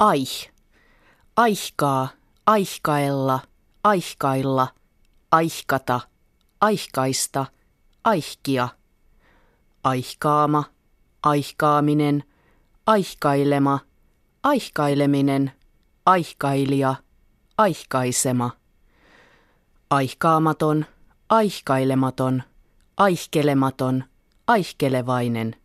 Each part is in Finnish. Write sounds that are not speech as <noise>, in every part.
Aih. Aihkaa, aihkaella, aihkailla, aihkata, aihkaista, aihkia. Aihkaama, aihkaaminen, aihkailema, aihkaileminen, aihkailija, aihkaisema. Aihkaamaton, aihkailematon, aihkelematon, aihkelevainen.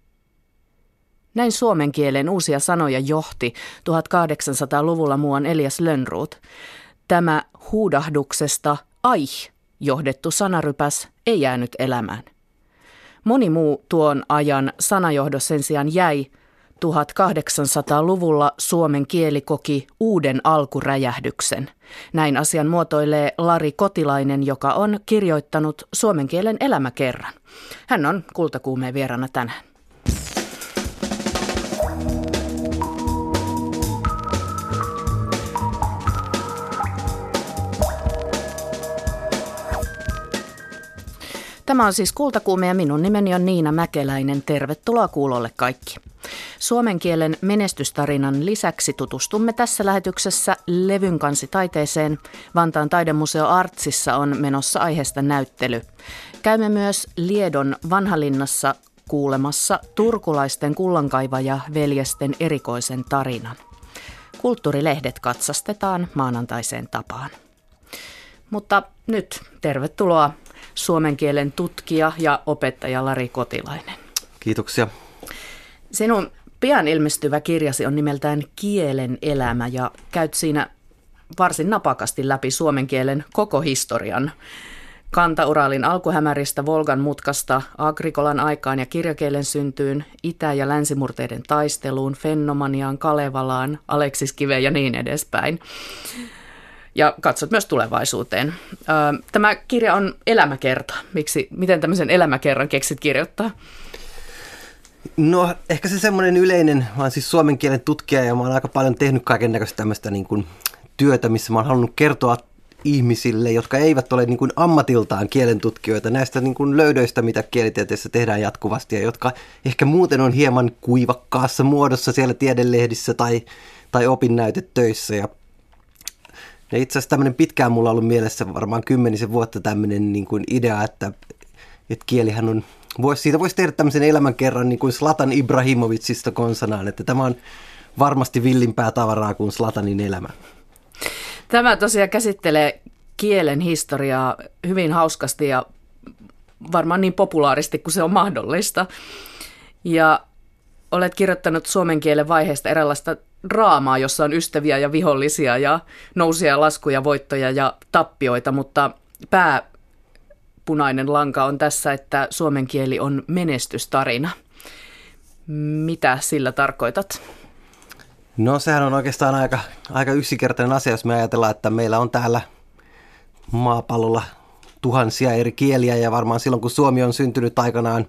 Näin suomen kielen uusia sanoja johti 1800-luvulla muuan Elias Lönnruut. Tämä huudahduksesta aih johdettu sanarypäs ei jäänyt elämään. Moni muu tuon ajan sanajohdos sen sijaan jäi. 1800-luvulla suomen kieli koki uuden alkuräjähdyksen. Näin asian muotoilee Lari Kotilainen, joka on kirjoittanut suomen kielen elämäkerran. Hän on kultakuumeen vierana tänään. Tämä on siis Kultakuume ja minun nimeni on Niina Mäkeläinen. Tervetuloa kuulolle kaikki. Suomen kielen menestystarinan lisäksi tutustumme tässä lähetyksessä levyn taiteeseen. Vantaan taidemuseo Artsissa on menossa aiheesta näyttely. Käymme myös Liedon vanhalinnassa kuulemassa turkulaisten kullankaivaja veljesten erikoisen tarinan. Kulttuurilehdet katsastetaan maanantaiseen tapaan. Mutta nyt tervetuloa suomen kielen tutkija ja opettaja Lari Kotilainen. Kiitoksia. Sinun pian ilmestyvä kirjasi on nimeltään Kielen elämä ja käyt siinä varsin napakasti läpi suomen kielen koko historian. Kantauraalin alkuhämäristä Volgan mutkasta Agrikolan aikaan ja kirjakielen syntyyn, itä- ja länsimurteiden taisteluun, Fennomaniaan, Kalevalaan, Aleksiskiveen ja niin edespäin ja katsot myös tulevaisuuteen. Tämä kirja on elämäkerta. Miksi, miten tämmöisen elämäkerran keksit kirjoittaa? No ehkä se semmoinen yleinen, mä oon siis suomen kielen tutkija ja mä oon aika paljon tehnyt kaiken näköistä tämmöistä niin kuin työtä, missä mä oon halunnut kertoa ihmisille, jotka eivät ole niin kuin ammatiltaan kielentutkijoita, näistä niin kuin löydöistä, mitä kielitieteessä tehdään jatkuvasti ja jotka ehkä muuten on hieman kuivakkaassa muodossa siellä tiedelehdissä tai, tai opinnäytetöissä ja ja itse asiassa tämmöinen pitkään mulla on ollut mielessä varmaan kymmenisen vuotta tämmöinen niin kuin idea, että, että kielihän on, vois, siitä voisi tehdä tämmöisen elämänkerran niin kuin Slatan Ibrahimovicista konsanaan, että tämä on varmasti villimpää tavaraa kuin Slatanin elämä. Tämä tosiaan käsittelee kielen historiaa hyvin hauskasti ja varmaan niin populaaristi kuin se on mahdollista. Ja olet kirjoittanut suomen kielen vaiheesta eräänlaista draamaa, jossa on ystäviä ja vihollisia ja nousia laskuja, voittoja ja tappioita, mutta pääpunainen lanka on tässä, että suomen kieli on menestystarina. Mitä sillä tarkoitat? No sehän on oikeastaan aika, aika yksinkertainen asia, jos me ajatellaan, että meillä on täällä maapallolla tuhansia eri kieliä ja varmaan silloin kun Suomi on syntynyt aikanaan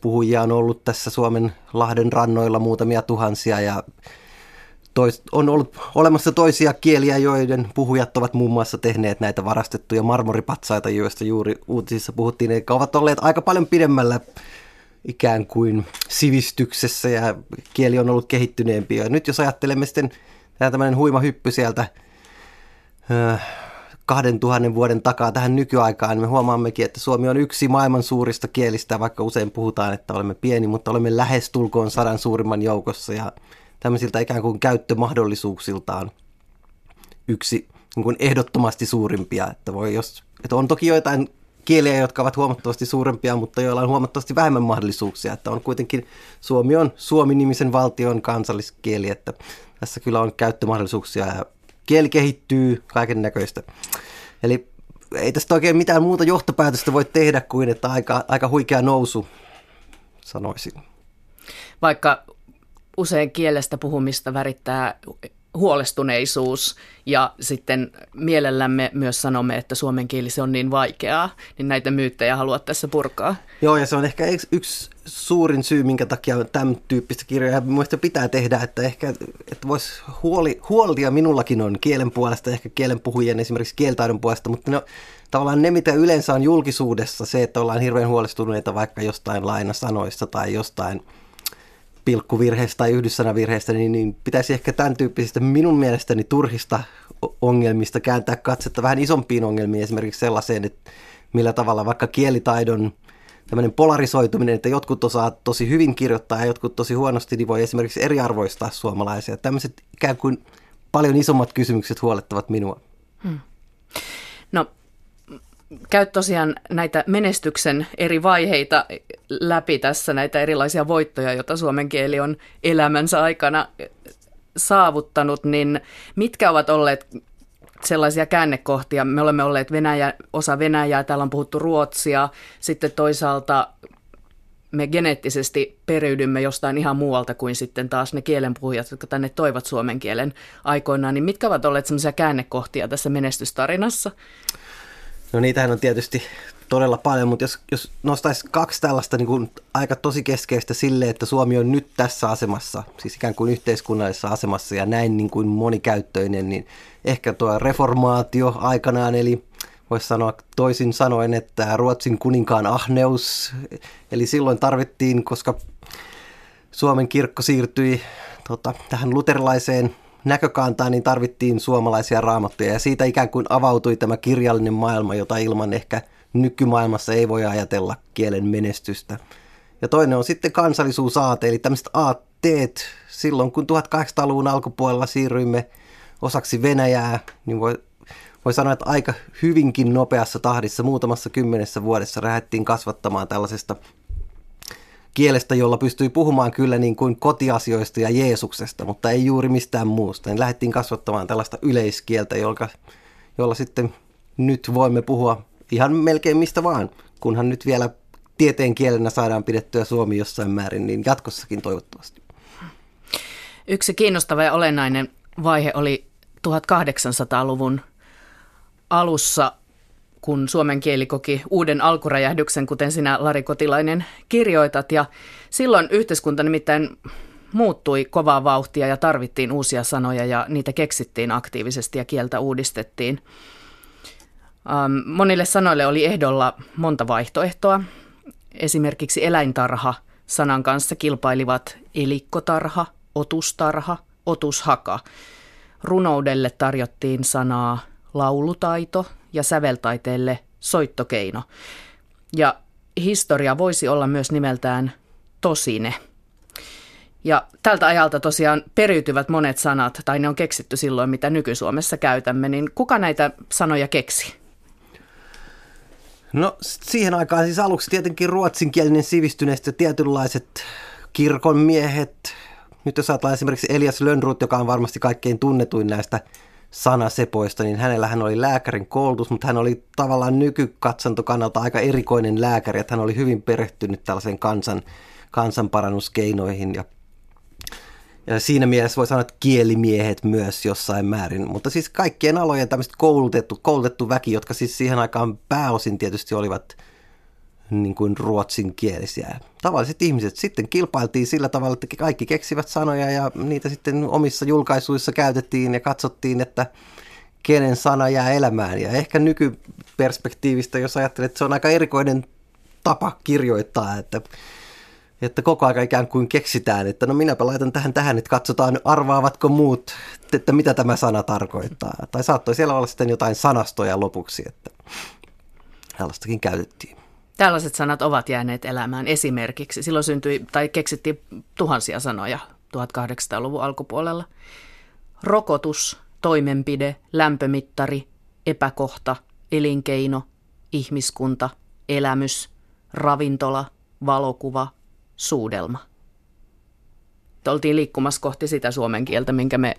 puhujia on ollut tässä Suomen Lahden rannoilla muutamia tuhansia ja tois, on ollut olemassa toisia kieliä, joiden puhujat ovat muun muassa tehneet näitä varastettuja marmoripatsaita, joista juuri uutisissa puhuttiin, eli ovat olleet aika paljon pidemmällä ikään kuin sivistyksessä ja kieli on ollut kehittyneempi. Ja nyt jos ajattelemme sitten tämä tämmöinen huima hyppy sieltä 2000 vuoden takaa tähän nykyaikaan, niin me huomaammekin, että suomi on yksi maailman suurista kielistä, vaikka usein puhutaan, että olemme pieni, mutta olemme lähes tulkoon sadan suurimman joukossa ja tämmöisiltä ikään kuin käyttömahdollisuuksiltaan yksi niin kuin ehdottomasti suurimpia. Että, voi jos, että on toki joitain kieliä, jotka ovat huomattavasti suurempia, mutta joilla on huomattavasti vähemmän mahdollisuuksia. Että on kuitenkin, Suomi on Suomi-nimisen valtion kansalliskieli, että tässä kyllä on käyttömahdollisuuksia ja kieli kehittyy, kaiken näköistä. Eli ei tästä oikein mitään muuta johtopäätöstä voi tehdä kuin, että aika, aika huikea nousu, sanoisin. Vaikka usein kielestä puhumista värittää huolestuneisuus ja sitten mielellämme myös sanomme, että suomen kieli se on niin vaikeaa, niin näitä myyttejä haluat tässä purkaa. Joo, ja se on ehkä yksi suurin syy, minkä takia tämän tyyppistä kirjaa minusta pitää tehdä, että ehkä että voisi huoli, huolia minullakin on kielen puolesta, ehkä kielen puhujien esimerkiksi kieltaidon puolesta, mutta ne, tavallaan ne, mitä yleensä on julkisuudessa, se, että ollaan hirveän huolestuneita vaikka jostain lainasanoista tai jostain pilkkuvirheestä tai yhdyssanavirheestä, niin, niin pitäisi ehkä tämän tyyppisistä minun mielestäni turhista ongelmista kääntää katsetta vähän isompiin ongelmiin, esimerkiksi sellaiseen, että millä tavalla vaikka kielitaidon tämmöinen polarisoituminen, että jotkut osaa tosi hyvin kirjoittaa ja jotkut tosi huonosti, niin voi esimerkiksi eriarvoistaa suomalaisia. Tämmöiset ikään kuin paljon isommat kysymykset huolettavat minua. Hmm. No käyt tosiaan näitä menestyksen eri vaiheita läpi tässä, näitä erilaisia voittoja, joita suomen kieli on elämänsä aikana saavuttanut, niin mitkä ovat olleet sellaisia käännekohtia? Me olemme olleet Venäjä, osa Venäjää, täällä on puhuttu ruotsia, sitten toisaalta me geneettisesti periydymme jostain ihan muualta kuin sitten taas ne kielenpuhujat, jotka tänne toivat suomen kielen aikoinaan, niin mitkä ovat olleet sellaisia käännekohtia tässä menestystarinassa? No niitähän on tietysti todella paljon, mutta jos, jos nostaisi kaksi tällaista niin kuin aika tosi keskeistä sille, että Suomi on nyt tässä asemassa, siis ikään kuin yhteiskunnallisessa asemassa ja näin niin kuin monikäyttöinen, niin ehkä tuo reformaatio aikanaan, eli voisi sanoa toisin sanoen, että Ruotsin kuninkaan ahneus, eli silloin tarvittiin, koska Suomen kirkko siirtyi tota, tähän luterilaiseen näkökantaan, niin tarvittiin suomalaisia raamattuja ja siitä ikään kuin avautui tämä kirjallinen maailma, jota ilman ehkä nykymaailmassa ei voi ajatella kielen menestystä. Ja toinen on sitten kansallisuusaate, eli tämmöiset aatteet. Silloin kun 1800-luvun alkupuolella siirryimme osaksi Venäjää, niin voi, voi sanoa, että aika hyvinkin nopeassa tahdissa, muutamassa kymmenessä vuodessa lähdettiin kasvattamaan tällaisesta kielestä, jolla pystyi puhumaan kyllä niin kuin kotiasioista ja Jeesuksesta, mutta ei juuri mistään muusta. Niin lähdettiin kasvattamaan tällaista yleiskieltä, jolla, jolla sitten nyt voimme puhua ihan melkein mistä vaan, kunhan nyt vielä tieteen kielenä saadaan pidettyä suomi jossain määrin, niin jatkossakin toivottavasti. Yksi kiinnostava ja olennainen vaihe oli 1800-luvun alussa, kun suomen kieli koki uuden alkuräjähdyksen, kuten sinä Lari Kotilainen kirjoitat. Ja silloin yhteiskunta nimittäin muuttui kovaa vauhtia ja tarvittiin uusia sanoja ja niitä keksittiin aktiivisesti ja kieltä uudistettiin. Ähm, monille sanoille oli ehdolla monta vaihtoehtoa. Esimerkiksi eläintarha sanan kanssa kilpailivat elikkotarha, otustarha, otushaka. Runoudelle tarjottiin sanaa laulutaito ja säveltaiteelle soittokeino. Ja historia voisi olla myös nimeltään tosine. Ja tältä ajalta tosiaan periytyvät monet sanat, tai ne on keksitty silloin, mitä nyky-Suomessa käytämme, niin kuka näitä sanoja keksi? No siihen aikaan siis aluksi tietenkin ruotsinkielinen sivistyneistä tietynlaiset kirkon miehet. Nyt jos ajatellaan esimerkiksi Elias Lönnrut, joka on varmasti kaikkein tunnetuin näistä sanasepoista, niin hänellä hän oli lääkärin koulutus, mutta hän oli tavallaan nykykatsantokannalta aika erikoinen lääkäri, että hän oli hyvin perehtynyt tällaiseen kansan, kansanparannuskeinoihin ja ja siinä mielessä voi sanoa, että kielimiehet myös jossain määrin, mutta siis kaikkien alojen tämmöiset koulutettu, koulutettu väki, jotka siis siihen aikaan pääosin tietysti olivat niin kuin ruotsinkielisiä. Tavalliset ihmiset sitten kilpailtiin sillä tavalla, että kaikki keksivät sanoja ja niitä sitten omissa julkaisuissa käytettiin ja katsottiin, että kenen sana jää elämään. Ja ehkä nykyperspektiivistä, jos ajattelet, että se on aika erikoinen tapa kirjoittaa, että että koko ajan ikään kuin keksitään, että no minäpä laitan tähän tähän, että katsotaan arvaavatko muut, että mitä tämä sana tarkoittaa. Tai saattoi siellä olla sitten jotain sanastoja lopuksi, että tällaistakin käytettiin. Tällaiset sanat ovat jääneet elämään esimerkiksi. Silloin syntyi tai keksittiin tuhansia sanoja 1800-luvun alkupuolella. Rokotus, toimenpide, lämpömittari, epäkohta, elinkeino, ihmiskunta, elämys, ravintola, valokuva, suudelma. Oltiin liikkumassa kohti sitä suomen kieltä, minkä me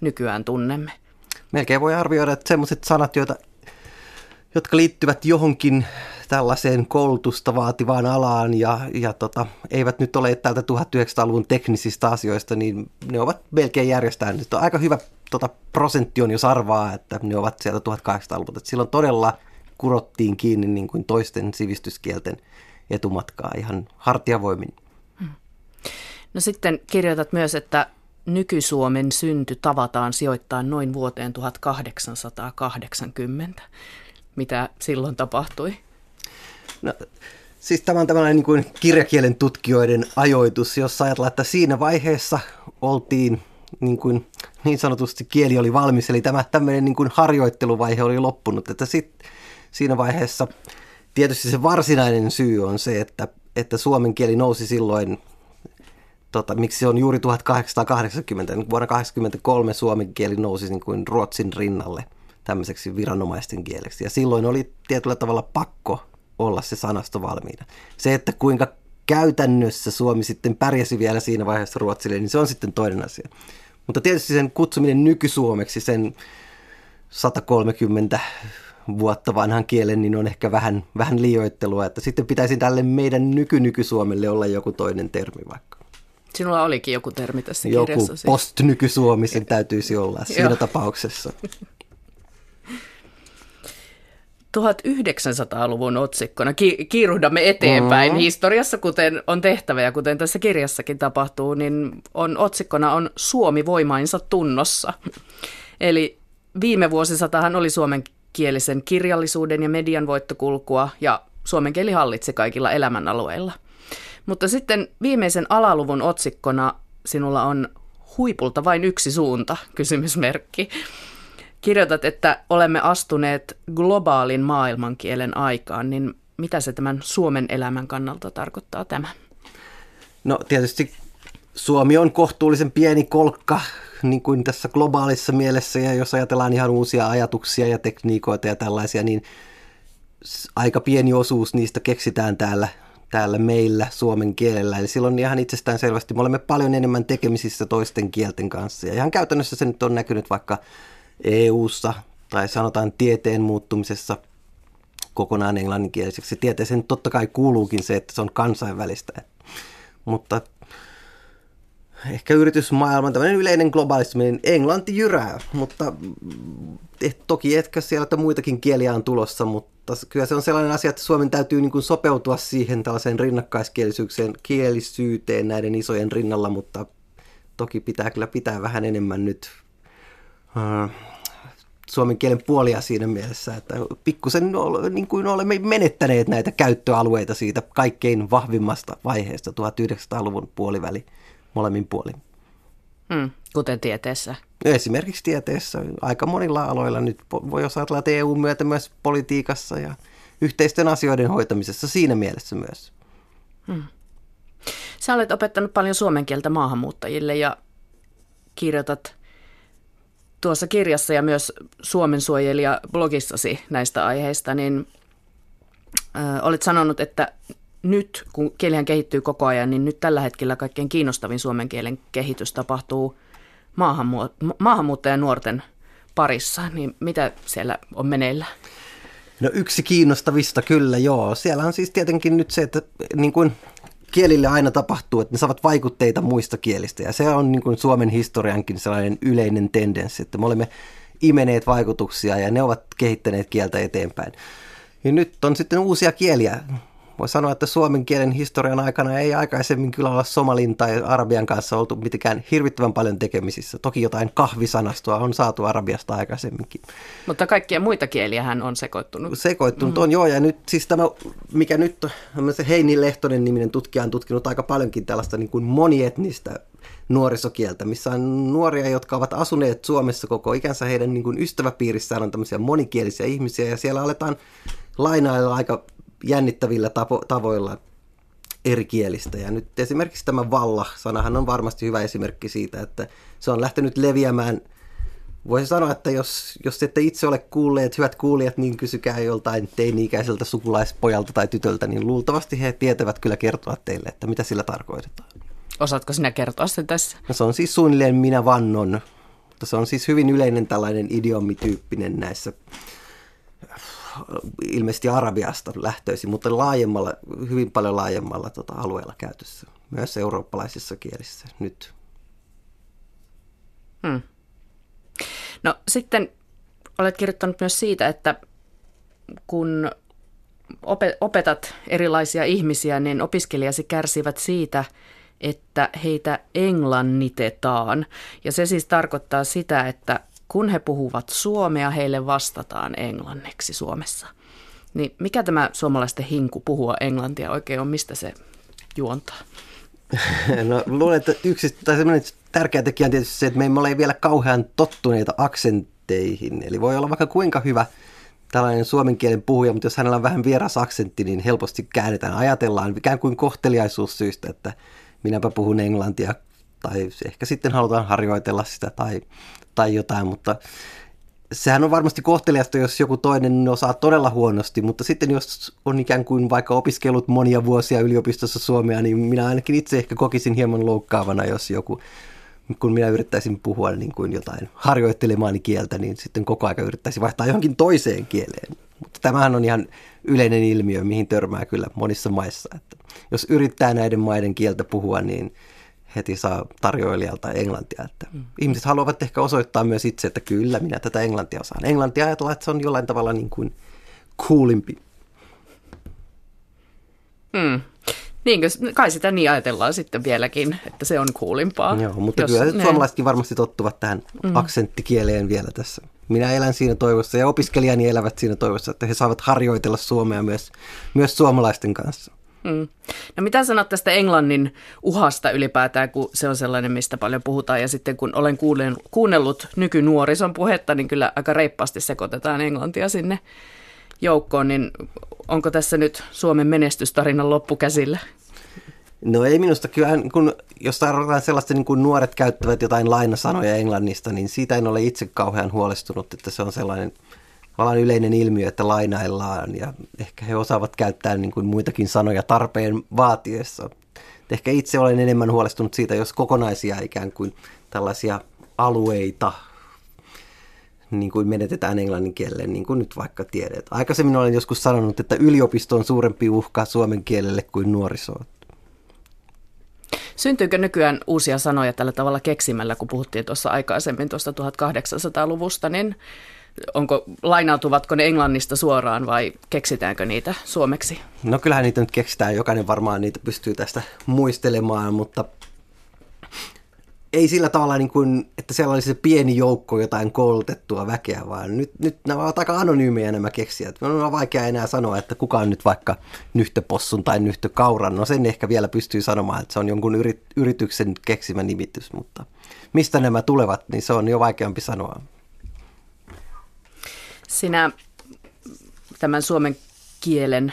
nykyään tunnemme. Melkein voi arvioida, että sellaiset sanat, joita, jotka liittyvät johonkin tällaiseen koulutusta vaativaan alaan ja, ja tota, eivät nyt ole täältä 1900-luvun teknisistä asioista, niin ne ovat melkein järjestään. Nyt on aika hyvä tota, prosentti on, jos arvaa, että ne ovat sieltä 1800-luvulta. Silloin todella kurottiin kiinni niin kuin toisten sivistyskielten etumatkaa ihan hartiavoimin. Hmm. No sitten kirjoitat myös, että nyky-Suomen synty tavataan sijoittaa noin vuoteen 1880. Mitä silloin tapahtui? No, Siis tämä on tämmöinen niin kuin kirjakielen tutkijoiden ajoitus, jossa ajatellaan, että siinä vaiheessa oltiin niin, kuin, niin sanotusti kieli oli valmis, eli tämä tämmöinen niin kuin harjoitteluvaihe oli loppunut, että sit, siinä vaiheessa tietysti se varsinainen syy on se, että, että suomen kieli nousi silloin tota, miksi se on juuri 1880, niin vuonna 1983 suomen kieli nousi niin kuin ruotsin rinnalle tämmöiseksi viranomaisten kieleksi. Ja silloin oli tietyllä tavalla pakko olla se sanasto valmiina. Se, että kuinka käytännössä Suomi sitten pärjäsi vielä siinä vaiheessa Ruotsille, niin se on sitten toinen asia. Mutta tietysti sen kutsuminen nykysuomeksi, sen 130 vuotta vanhan kielen, niin on ehkä vähän, vähän liioittelua, että sitten pitäisi tälle meidän nyky-nyky-Suomelle olla joku toinen termi vaikka. Sinulla olikin joku termi tässä joku kirjassasi. Joku post-nyky-Suomi sen <laughs> täytyisi olla siinä tapauksessa. 1900-luvun otsikkona. Ki- kiiruhdamme eteenpäin mm. historiassa, kuten on tehtävä ja kuten tässä kirjassakin tapahtuu, niin on otsikkona on Suomi voimainsa tunnossa. Eli viime vuosisatahan oli suomenkielisen kirjallisuuden ja median voittokulkua ja suomen kieli hallitsi kaikilla elämänalueilla. Mutta sitten viimeisen alaluvun otsikkona sinulla on huipulta vain yksi suunta, kysymysmerkki. Kirjoitat, että olemme astuneet globaalin maailmankielen aikaan, niin mitä se tämän Suomen elämän kannalta tarkoittaa tämä? No tietysti Suomi on kohtuullisen pieni kolkka niin kuin tässä globaalissa mielessä ja jos ajatellaan ihan uusia ajatuksia ja tekniikoita ja tällaisia, niin aika pieni osuus niistä keksitään täällä, täällä meillä suomen kielellä. Eli silloin ihan itsestään selvästi me olemme paljon enemmän tekemisissä toisten kielten kanssa. Ja ihan käytännössä se nyt on näkynyt vaikka EU-ssa tai sanotaan tieteen muuttumisessa kokonaan englanninkieliseksi. Tieteeseen totta kai kuuluukin se, että se on kansainvälistä. Mutta ehkä yritysmaailman tämmöinen yleinen globaalistuminen, englanti jyrää, mutta et, toki etkä siellä, että muitakin kieliä on tulossa, mutta kyllä se on sellainen asia, että Suomen täytyy niin kuin sopeutua siihen tällaiseen rinnakkaiskielisyyteen kielisyyteen näiden isojen rinnalla, mutta toki pitää kyllä pitää vähän enemmän nyt suomen kielen puolia siinä mielessä, että pikkusen niin kuin olemme menettäneet näitä käyttöalueita siitä kaikkein vahvimmasta vaiheesta 1900-luvun puoliväli molemmin puolin. Hmm, kuten tieteessä. Esimerkiksi tieteessä aika monilla aloilla nyt voi ajatella, että EU myötä myös politiikassa ja yhteisten asioiden hoitamisessa siinä mielessä myös. Hmm. Sä olet opettanut paljon suomen kieltä maahanmuuttajille ja kirjoitat tuossa kirjassa ja myös Suomen suojelija blogissasi näistä aiheista, niin ö, olet sanonut, että nyt, kun kielihän kehittyy koko ajan, niin nyt tällä hetkellä kaikkein kiinnostavin suomen kielen kehitys tapahtuu maahanmu- maahanmuuttajan nuorten parissa. Niin mitä siellä on meneillä? No yksi kiinnostavista kyllä, joo. Siellä on siis tietenkin nyt se, että niin kuin kielille aina tapahtuu, että ne saavat vaikutteita muista kielistä. Ja se on niin kuin Suomen historiankin sellainen yleinen tendenssi, että me olemme imeneet vaikutuksia ja ne ovat kehittäneet kieltä eteenpäin. Ja nyt on sitten uusia kieliä. Voi sanoa, että suomen kielen historian aikana ei aikaisemmin kyllä olla somalin tai arabian kanssa oltu mitenkään hirvittävän paljon tekemisissä. Toki jotain kahvisanastoa on saatu arabiasta aikaisemminkin. Mutta kaikkia muita kieliä hän on sekoittunut. Sekoittunut mm. on joo, ja nyt siis tämä, mikä nyt se Heini Lehtonen niminen tutkija on tutkinut aika paljonkin tällaista niin kuin monietnistä nuorisokieltä, missä on nuoria, jotka ovat asuneet Suomessa koko ikänsä. Heidän niin kuin ystäväpiirissään on tämmöisiä monikielisiä ihmisiä, ja siellä aletaan lainailla aika jännittävillä tavo- tavoilla eri kielistä. Ja nyt esimerkiksi tämä valla-sanahan on varmasti hyvä esimerkki siitä, että se on lähtenyt leviämään Voisi sanoa, että jos, jos ette itse ole kuulleet, hyvät kuulijat, niin kysykää joltain teini-ikäiseltä sukulaispojalta tai tytöltä, niin luultavasti he tietävät kyllä kertoa teille, että mitä sillä tarkoitetaan. Osaatko sinä kertoa sen tässä? No, se on siis suunnilleen minä vannon, se on siis hyvin yleinen tällainen idiomityyppinen näissä ilmeisesti Arabiasta lähtöisin, mutta laajemmalla, hyvin paljon laajemmalla tota, alueella käytössä, myös eurooppalaisissa kielissä nyt. Hmm. No sitten olet kirjoittanut myös siitä, että kun opetat erilaisia ihmisiä, niin opiskelijasi kärsivät siitä, että heitä englannitetaan. Ja se siis tarkoittaa sitä, että kun he puhuvat suomea, heille vastataan englanniksi Suomessa. Niin mikä tämä suomalaisten hinku puhua englantia oikein on, mistä se juontaa? <laughs> No luulen, että yksi tai tärkeä tekijä on tietysti se, että me emme ole vielä kauhean tottuneita aksentteihin. Eli voi olla vaikka kuinka hyvä tällainen suomen kielen puhuja, mutta jos hänellä on vähän vieras aksentti, niin helposti käännetään. Ajatellaan ikään kuin kohteliaisuussyistä, että minäpä puhun englantia, tai ehkä sitten halutaan harjoitella sitä tai, tai jotain, mutta sehän on varmasti kohteliasta, jos joku toinen osaa todella huonosti, mutta sitten jos on ikään kuin vaikka opiskellut monia vuosia yliopistossa Suomea, niin minä ainakin itse ehkä kokisin hieman loukkaavana, jos joku, kun minä yrittäisin puhua niin kuin jotain harjoittelemaani kieltä, niin sitten koko aika yrittäisi vaihtaa johonkin toiseen kieleen. Mutta tämähän on ihan yleinen ilmiö, mihin törmää kyllä monissa maissa. Että jos yrittää näiden maiden kieltä puhua, niin heti saa tarjoilijalta englantia. Että mm. Ihmiset haluavat ehkä osoittaa myös itse, että kyllä minä tätä englantia osaan. Englantia ajatellaan, että se on jollain tavalla niin kuin coolimpi. Mm. Niin, kai sitä niin ajatellaan sitten vieläkin, että se on kuulimpaa. Joo, mutta jos, kyllä ne. suomalaisetkin varmasti tottuvat tähän mm. aksenttikieleen vielä tässä. Minä elän siinä toivossa ja opiskelijani elävät siinä toivossa, että he saavat harjoitella suomea myös, myös suomalaisten kanssa. Mm. No mitä sanot tästä englannin uhasta ylipäätään, kun se on sellainen, mistä paljon puhutaan. Ja sitten kun olen kuunnellut nykynuorison puhetta, niin kyllä aika reippaasti sekoitetaan englantia sinne joukkoon. Niin onko tässä nyt Suomen menestystarinan loppukäsillä? No ei minusta kyllä, kun jos tarkoitetaan sellaista, niin kuin nuoret käyttävät jotain lainasanoja englannista, niin siitä en ole itse kauhean huolestunut, että se on sellainen – vallan yleinen ilmiö, että lainaillaan ja ehkä he osaavat käyttää niin kuin muitakin sanoja tarpeen vaatiessa. Ehkä itse olen enemmän huolestunut siitä, jos kokonaisia ikään kuin tällaisia alueita niin kuin menetetään englannin kielelle, niin kuin nyt vaikka tiedet. Aikaisemmin olen joskus sanonut, että yliopisto on suurempi uhka suomen kielelle kuin nuorisoon. Syntyykö nykyään uusia sanoja tällä tavalla keksimällä, kun puhuttiin tuossa aikaisemmin tuosta 1800-luvusta, niin onko, lainautuvatko ne englannista suoraan vai keksitäänkö niitä suomeksi? No kyllähän niitä nyt keksitään, jokainen varmaan niitä pystyy tästä muistelemaan, mutta ei sillä tavalla, niin kuin, että siellä olisi se pieni joukko jotain koulutettua väkeä, vaan nyt, nyt nämä ovat aika anonyymejä nämä keksijät. On vaikea enää sanoa, että kuka on nyt vaikka nyhtöpossun tai nyhtökauran. No sen ehkä vielä pystyy sanomaan, että se on jonkun yrityksen keksimä nimitys, mutta mistä nämä tulevat, niin se on jo vaikeampi sanoa. Sinä tämän suomen kielen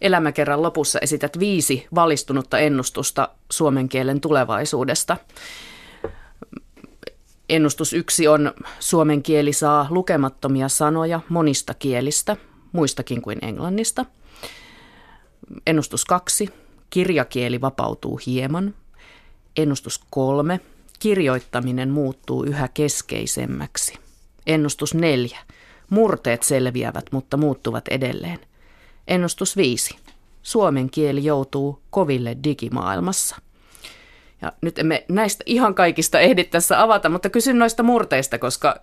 elämäkerran lopussa esität viisi valistunutta ennustusta suomen kielen tulevaisuudesta. Ennustus yksi on suomen kieli saa lukemattomia sanoja monista kielistä, muistakin kuin englannista. Ennustus kaksi, kirjakieli vapautuu hieman. Ennustus kolme, kirjoittaminen muuttuu yhä keskeisemmäksi. Ennustus neljä, Murteet selviävät, mutta muuttuvat edelleen. Ennustus 5. Suomen kieli joutuu koville digimaailmassa. Ja nyt emme näistä ihan kaikista ehdi tässä avata, mutta kysyn noista murteista, koska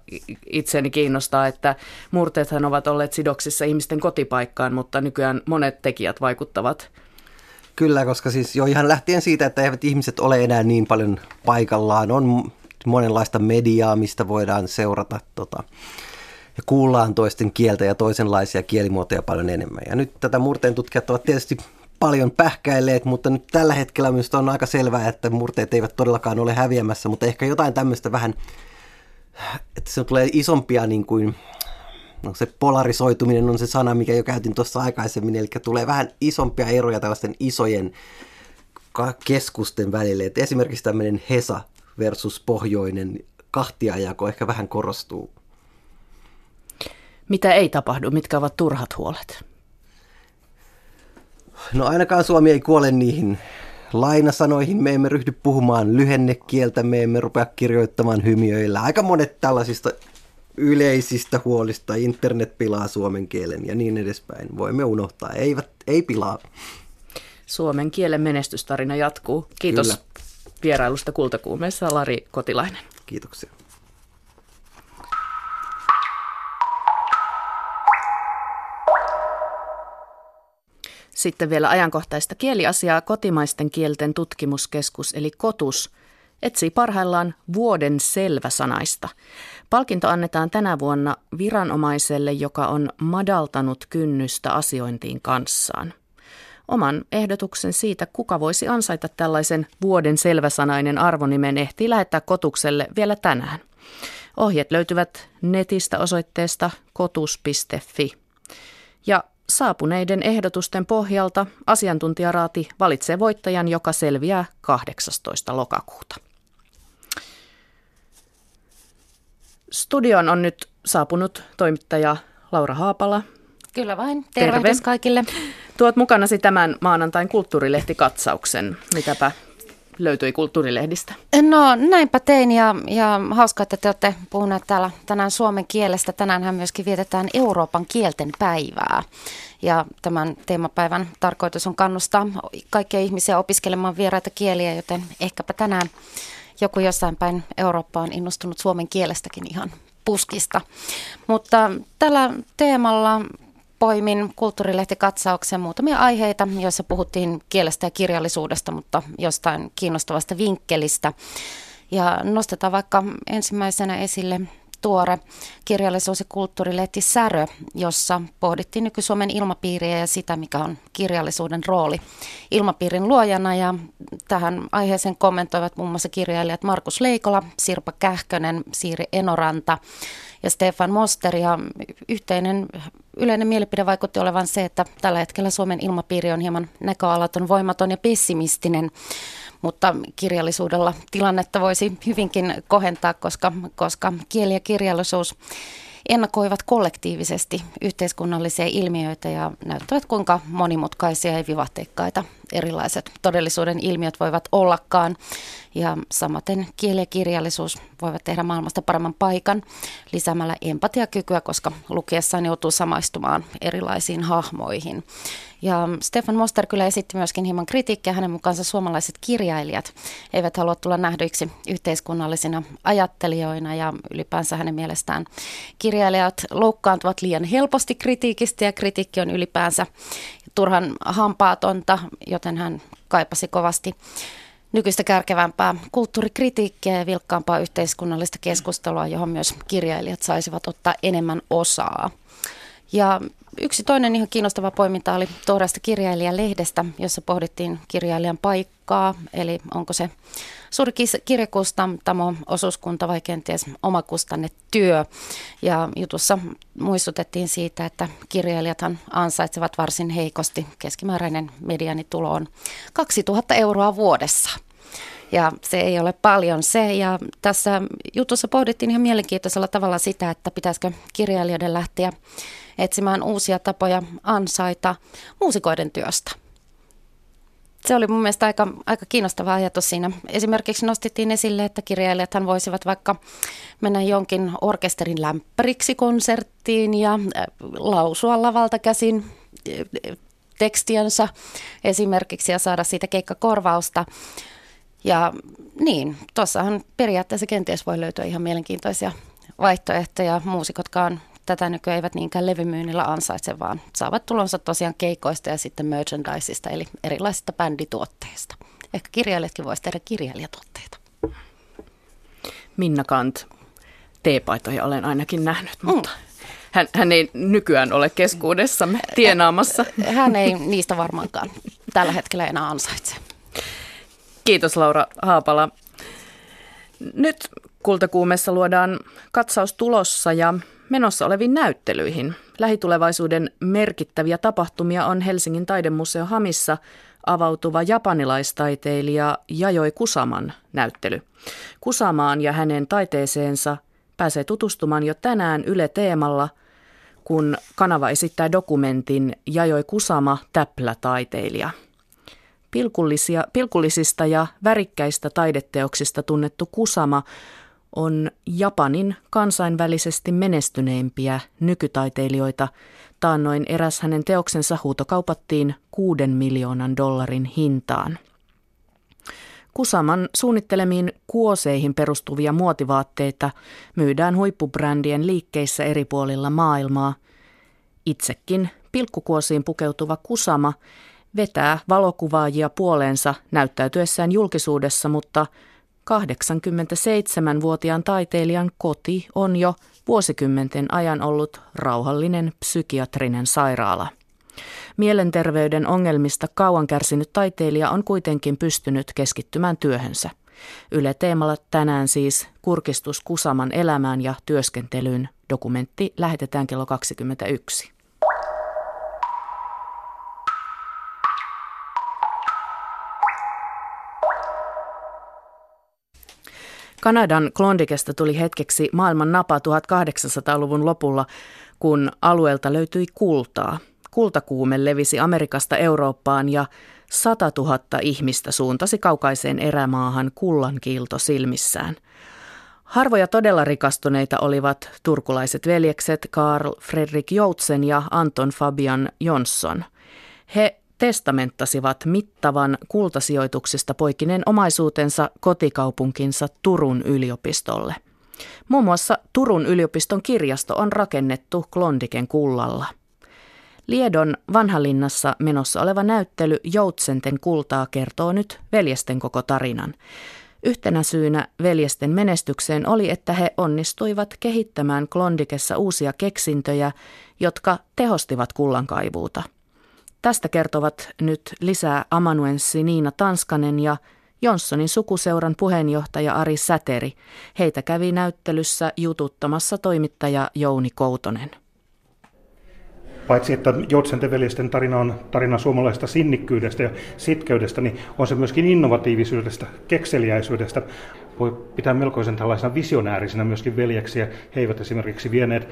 itseni kiinnostaa, että murteethan ovat olleet sidoksissa ihmisten kotipaikkaan, mutta nykyään monet tekijät vaikuttavat Kyllä, koska siis jo ihan lähtien siitä, että eivät ihmiset ole enää niin paljon paikallaan, on monenlaista mediaa, mistä voidaan seurata tota, ja kuullaan toisten kieltä ja toisenlaisia kielimuotoja paljon enemmän. Ja nyt tätä murteen tutkijat ovat tietysti paljon pähkäilleet, mutta nyt tällä hetkellä minusta on aika selvää, että murteet eivät todellakaan ole häviämässä, mutta ehkä jotain tämmöistä vähän, että se tulee isompia niin kuin, no se polarisoituminen on se sana, mikä jo käytin tuossa aikaisemmin, eli tulee vähän isompia eroja tällaisten isojen keskusten välille. että esimerkiksi tämmöinen Hesa versus pohjoinen kahtiajako ehkä vähän korostuu. Mitä ei tapahdu? Mitkä ovat turhat huolet? No ainakaan Suomi ei kuole niihin lainasanoihin. Me emme ryhdy puhumaan lyhennekieltä, me emme rupea kirjoittamaan hymiöillä. Aika monet tällaisista yleisistä huolista, internet pilaa suomen kielen ja niin edespäin. Voimme unohtaa, eivät, ei pilaa. Suomen kielen menestystarina jatkuu. Kiitos Kyllä. vierailusta Kultakuumeessa Lari Kotilainen. Kiitoksia. Sitten vielä ajankohtaista kieliasiaa kotimaisten kielten tutkimuskeskus eli KOTUS etsii parhaillaan vuoden selväsanaista. Palkinto annetaan tänä vuonna viranomaiselle, joka on madaltanut kynnystä asiointiin kanssaan. Oman ehdotuksen siitä, kuka voisi ansaita tällaisen vuoden selväsanainen arvonimen, ehtii lähettää kotukselle vielä tänään. Ohjeet löytyvät netistä osoitteesta kotus.fi. Ja saapuneiden ehdotusten pohjalta asiantuntijaraati valitsee voittajan, joka selviää 18. lokakuuta. Studion on nyt saapunut toimittaja Laura Haapala. Kyllä vain. Tervehdys Terve. kaikille. Tuot mukanasi tämän maanantain kulttuurilehtikatsauksen. Mitäpä löytyi kulttuurilehdistä? No näinpä tein ja, ja hauskaa, että te olette puhuneet täällä tänään suomen kielestä. Tänäänhän myöskin vietetään Euroopan kielten päivää. Ja tämän teemapäivän tarkoitus on kannustaa kaikkia ihmisiä opiskelemaan vieraita kieliä, joten ehkäpä tänään joku jossain päin Eurooppa on innostunut suomen kielestäkin ihan puskista. Mutta tällä teemalla poimin kulttuurilehtikatsauksen muutamia aiheita, joissa puhuttiin kielestä ja kirjallisuudesta, mutta jostain kiinnostavasta vinkkelistä. Ja nostetaan vaikka ensimmäisenä esille tuore kirjallisuus- ja kulttuurilehti Särö, jossa pohdittiin nyky-Suomen ilmapiiriä ja sitä, mikä on kirjallisuuden rooli ilmapiirin luojana. Ja tähän aiheeseen kommentoivat muun muassa kirjailijat Markus Leikola, Sirpa Kähkönen, Siiri Enoranta ja Stefan Moster. Ja yhteinen yleinen mielipide vaikutti olevan se, että tällä hetkellä Suomen ilmapiiri on hieman näköalaton, voimaton ja pessimistinen mutta kirjallisuudella tilannetta voisi hyvinkin kohentaa, koska, koska kieli ja kirjallisuus ennakoivat kollektiivisesti yhteiskunnallisia ilmiöitä ja näyttävät kuinka monimutkaisia ja vivahteikkaita erilaiset todellisuuden ilmiöt voivat ollakaan. Ja samaten kieli ja kirjallisuus voivat tehdä maailmasta paremman paikan lisäämällä empatiakykyä, koska lukiessaan joutuu samaistumaan erilaisiin hahmoihin. Ja Stefan Moster kyllä esitti myöskin hieman kritiikkiä. Hänen mukaansa suomalaiset kirjailijat eivät halua tulla nähdyiksi yhteiskunnallisina ajattelijoina ja ylipäänsä hänen mielestään kirjailijat loukkaantuvat liian helposti kritiikistä ja kritiikki on ylipäänsä turhan hampaatonta, joten hän kaipasi kovasti nykyistä kärkevämpää kulttuurikritiikkiä ja vilkkaampaa yhteiskunnallista keskustelua, johon myös kirjailijat saisivat ottaa enemmän osaa. Ja yksi toinen ihan kiinnostava poiminta oli Tuoreesta kirjailijalehdestä, jossa pohdittiin kirjailijan paikkaa, eli onko se suuri kirjakustantamo, osuuskunta vai kenties omakustanne työ. Ja jutussa muistutettiin siitä, että kirjailijathan ansaitsevat varsin heikosti. Keskimääräinen medianitulo on 2000 euroa vuodessa. Ja se ei ole paljon se. Ja tässä jutussa pohdittiin ihan mielenkiintoisella tavalla sitä, että pitäisikö kirjailijoiden lähteä etsimään uusia tapoja ansaita muusikoiden työstä. Se oli mun mielestä aika, aika kiinnostava ajatus siinä. Esimerkiksi nostettiin esille, että kirjailijathan voisivat vaikka mennä jonkin orkesterin lämpäriksi konserttiin ja äh, lausua lavalta käsin äh, tekstiänsä esimerkiksi ja saada siitä keikkakorvausta. Ja niin, tuossahan periaatteessa kenties voi löytyä ihan mielenkiintoisia vaihtoehtoja. Muusikotkaan tätä nykyään eivät niinkään levymyynnillä ansaitse, vaan saavat tulonsa tosiaan keikoista ja sitten merchandiseista, eli erilaisista bändituotteista. Ehkä kirjailijatkin voisivat tehdä kirjailijatuotteita. Minna Kant, teepaitoja olen ainakin nähnyt, mm. mutta mm. hän, hän ei nykyään ole keskuudessamme tienaamassa. Hän ei niistä varmaankaan tällä hetkellä enää ansaitse. Kiitos Laura Haapala. Nyt kultakuumessa luodaan katsaus tulossa ja menossa oleviin näyttelyihin. Lähitulevaisuuden merkittäviä tapahtumia on Helsingin taidemuseo Hamissa avautuva japanilaistaiteilija Jajoi Kusaman näyttely. Kusamaan ja hänen taiteeseensa pääsee tutustumaan jo tänään Yle Teemalla, kun kanava esittää dokumentin Jajoi Kusama täplätaiteilija. Pilkullisia, pilkullisista ja värikkäistä taideteoksista tunnettu Kusama on Japanin kansainvälisesti menestyneimpiä nykytaiteilijoita. Taannoin eräs hänen teoksensa huuto kaupattiin kuuden miljoonan dollarin hintaan. Kusaman suunnittelemiin kuoseihin perustuvia muotivaatteita myydään huippubrändien liikkeissä eri puolilla maailmaa. Itsekin pilkkukuosiin pukeutuva Kusama vetää valokuvaajia puoleensa näyttäytyessään julkisuudessa, mutta 87-vuotiaan taiteilijan koti on jo vuosikymmenten ajan ollut rauhallinen psykiatrinen sairaala. Mielenterveyden ongelmista kauan kärsinyt taiteilija on kuitenkin pystynyt keskittymään työhönsä. Yle Teemalla tänään siis kurkistus Kusaman elämään ja työskentelyyn. Dokumentti lähetetään kello 21. Kanadan Klondikesta tuli hetkeksi maailman napa 1800-luvun lopulla, kun alueelta löytyi kultaa. Kultakuume levisi Amerikasta Eurooppaan ja 100 000 ihmistä suuntasi kaukaiseen erämaahan kullankiilto silmissään. Harvoja todella rikastuneita olivat turkulaiset veljekset Karl Fredrik Joutsen ja Anton Fabian Jonsson. He testamenttasivat mittavan kultasijoituksista poikineen omaisuutensa kotikaupunkinsa Turun yliopistolle. Muun muassa Turun yliopiston kirjasto on rakennettu Klondiken kullalla. Liedon vanhalinnassa menossa oleva näyttely Joutsenten kultaa kertoo nyt veljesten koko tarinan. Yhtenä syynä veljesten menestykseen oli, että he onnistuivat kehittämään Klondikessa uusia keksintöjä, jotka tehostivat kullankaivuuta – Tästä kertovat nyt lisää amanuenssi Niina Tanskanen ja Jonssonin sukuseuran puheenjohtaja Ari Säteri. Heitä kävi näyttelyssä jututtamassa toimittaja Jouni Koutonen. Paitsi että Joutsenten veljesten tarina on tarina suomalaisesta sinnikkyydestä ja sitkeydestä, niin on se myöskin innovatiivisuudesta, kekseliäisyydestä. Voi pitää melkoisen tällaisena visionäärisenä myöskin veljeksiä. He eivät esimerkiksi vieneet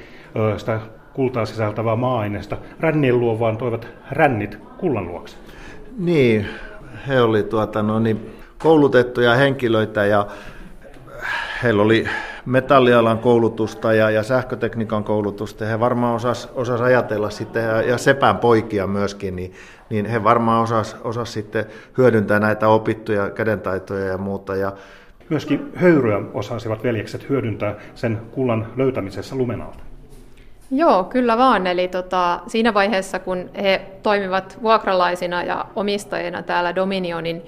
sitä kultaa sisältävää maa-aineesta rännien luo, vaan toivat rännit kullan luokse. Niin, he olivat tuota, no niin, koulutettuja henkilöitä ja heillä oli metallialan koulutusta ja, ja sähkötekniikan koulutusta. He varmaan osas, osas ajatella sitten, ja, ja sepän poikia myöskin, niin, niin he varmaan osas, osas sitten hyödyntää näitä opittuja kädentaitoja ja muuta. Ja myöskin höyryä osasivat veljekset hyödyntää sen kullan löytämisessä lumenalta. Joo, kyllä vaan. Eli tota, siinä vaiheessa, kun he toimivat vuokralaisina ja omistajina täällä Dominionin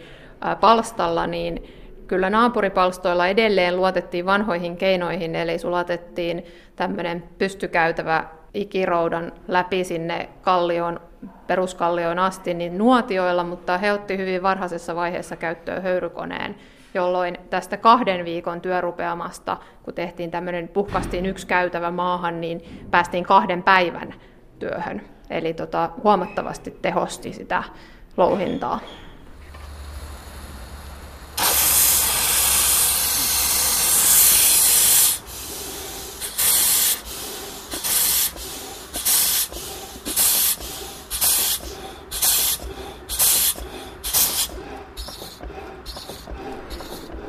palstalla, niin kyllä naapuripalstoilla edelleen luotettiin vanhoihin keinoihin, eli sulatettiin tämmöinen pystykäytävä ikiroudan läpi sinne kallioon, peruskallioon asti niin nuotioilla, mutta he otti hyvin varhaisessa vaiheessa käyttöön höyrykoneen, jolloin tästä kahden viikon työrupeamasta, kun tehtiin tämmöinen, puhkastiin yksi käytävä maahan, niin päästiin kahden päivän työhön. Eli tota, huomattavasti tehosti sitä louhintaa.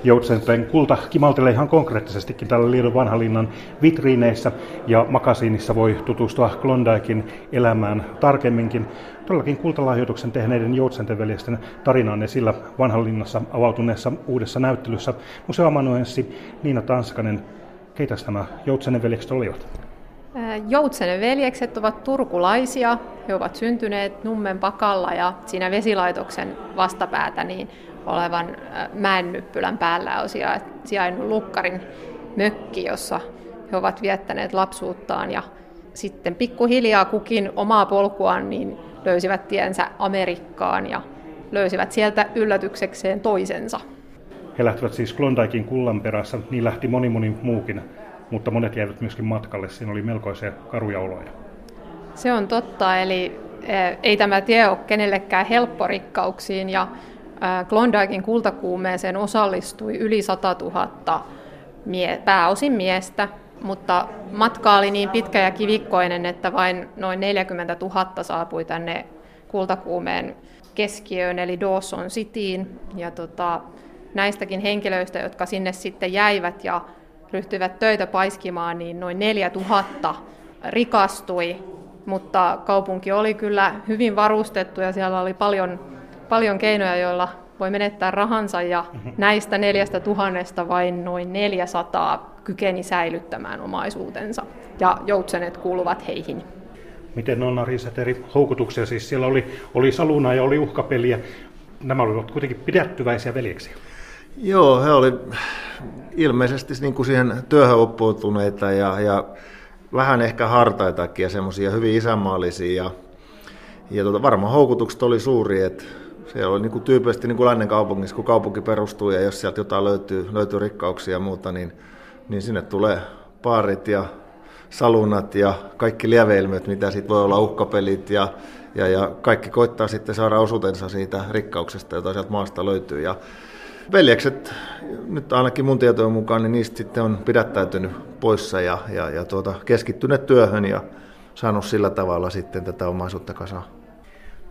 Joutsenten kulta kimaltelee ihan konkreettisestikin täällä Liedon vanhalinnan vitriineissä ja makasiinissa voi tutustua Klondaikin elämään tarkemminkin. Todellakin kultalahjoituksen tehneiden Joutsenten veljesten tarinaan esillä vanhalinnossa avautuneessa uudessa näyttelyssä museoamanuenssi Niina Tanskanen. Keitä nämä Joutsenen veljekset olivat? Joutsenen veljekset ovat turkulaisia. He ovat syntyneet Nummen pakalla ja siinä vesilaitoksen vastapäätä niin olevan mäennyppylän päällä on sijainnut Lukkarin mökki, jossa he ovat viettäneet lapsuuttaan ja sitten pikkuhiljaa kukin omaa polkuaan niin löysivät tiensä Amerikkaan ja löysivät sieltä yllätyksekseen toisensa. He lähtivät siis Klondaikin kullan perässä, niin lähti moni moni muukin, mutta monet jäivät myöskin matkalle. Siinä oli melkoisia karuja oloja. Se on totta, eli ei tämä tie ole kenellekään helppo rikkauksiin ja Klondaikin kultakuumeeseen osallistui yli 100 000 mie- pääosin miestä, mutta matka oli niin pitkä ja kivikkoinen, että vain noin 40 000 saapui tänne kultakuumeen keskiöön, eli Dawson Cityin. Ja tota, näistäkin henkilöistä, jotka sinne sitten jäivät ja ryhtyivät töitä paiskimaan, niin noin 4000 rikastui, mutta kaupunki oli kyllä hyvin varustettu ja siellä oli paljon paljon keinoja, joilla voi menettää rahansa ja mm-hmm. näistä neljästä tuhannesta vain noin 400 kykeni säilyttämään omaisuutensa ja joutsenet kuuluvat heihin. Miten on Ariset eri houkutuksia? Siis siellä oli, oli saluna ja oli uhkapeliä. Nämä olivat kuitenkin pidättyväisiä veljeksiä. Joo, he oli ilmeisesti niin kuin siihen työhön oppoutuneita ja, ja vähän ehkä hartaitakin ja semmoisia hyvin isänmaallisia. Ja, ja tota, varmaan houkutukset oli suuri, että se oli niin kuin tyypillisesti niin kuin lännen kaupungissa, kun kaupunki perustuu ja jos sieltä jotain löytyy, löytyy rikkauksia ja muuta, niin, niin sinne tulee paarit ja salunat ja kaikki lieveilmiöt, mitä siitä voi olla, uhkapelit ja, ja, ja kaikki koittaa sitten saada osuutensa siitä rikkauksesta, jota sieltä maasta löytyy. Ja veljekset, nyt ainakin mun tietojen mukaan, niin niistä sitten on pidättäytynyt poissa ja, ja, ja tuota, keskittyneet työhön ja saanut sillä tavalla sitten tätä omaisuutta kasaan.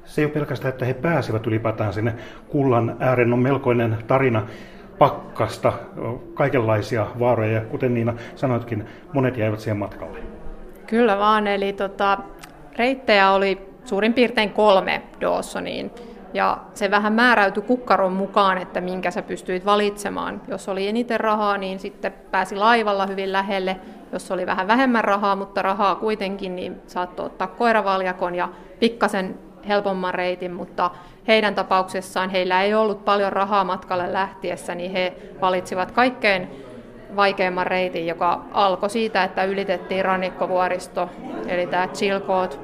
Se ei ole pelkästään, että he pääsevät ylipäätään sinne kullan ääreen, on melkoinen tarina pakkasta, kaikenlaisia vaaroja ja kuten Niina sanoitkin, monet jäivät siihen matkalle. Kyllä vaan, eli tota, reittejä oli suurin piirtein kolme Dawsoniin. Ja se vähän määräytyi kukkaron mukaan, että minkä sä pystyit valitsemaan. Jos oli eniten rahaa, niin sitten pääsi laivalla hyvin lähelle. Jos oli vähän vähemmän rahaa, mutta rahaa kuitenkin, niin saattoi ottaa koiravaljakon ja pikkasen helpomman reitin, mutta heidän tapauksessaan heillä ei ollut paljon rahaa matkalle lähtiessä, niin he valitsivat kaikkein vaikeimman reitin, joka alkoi siitä, että ylitettiin rannikkovuoristo, eli tämä Chilcoot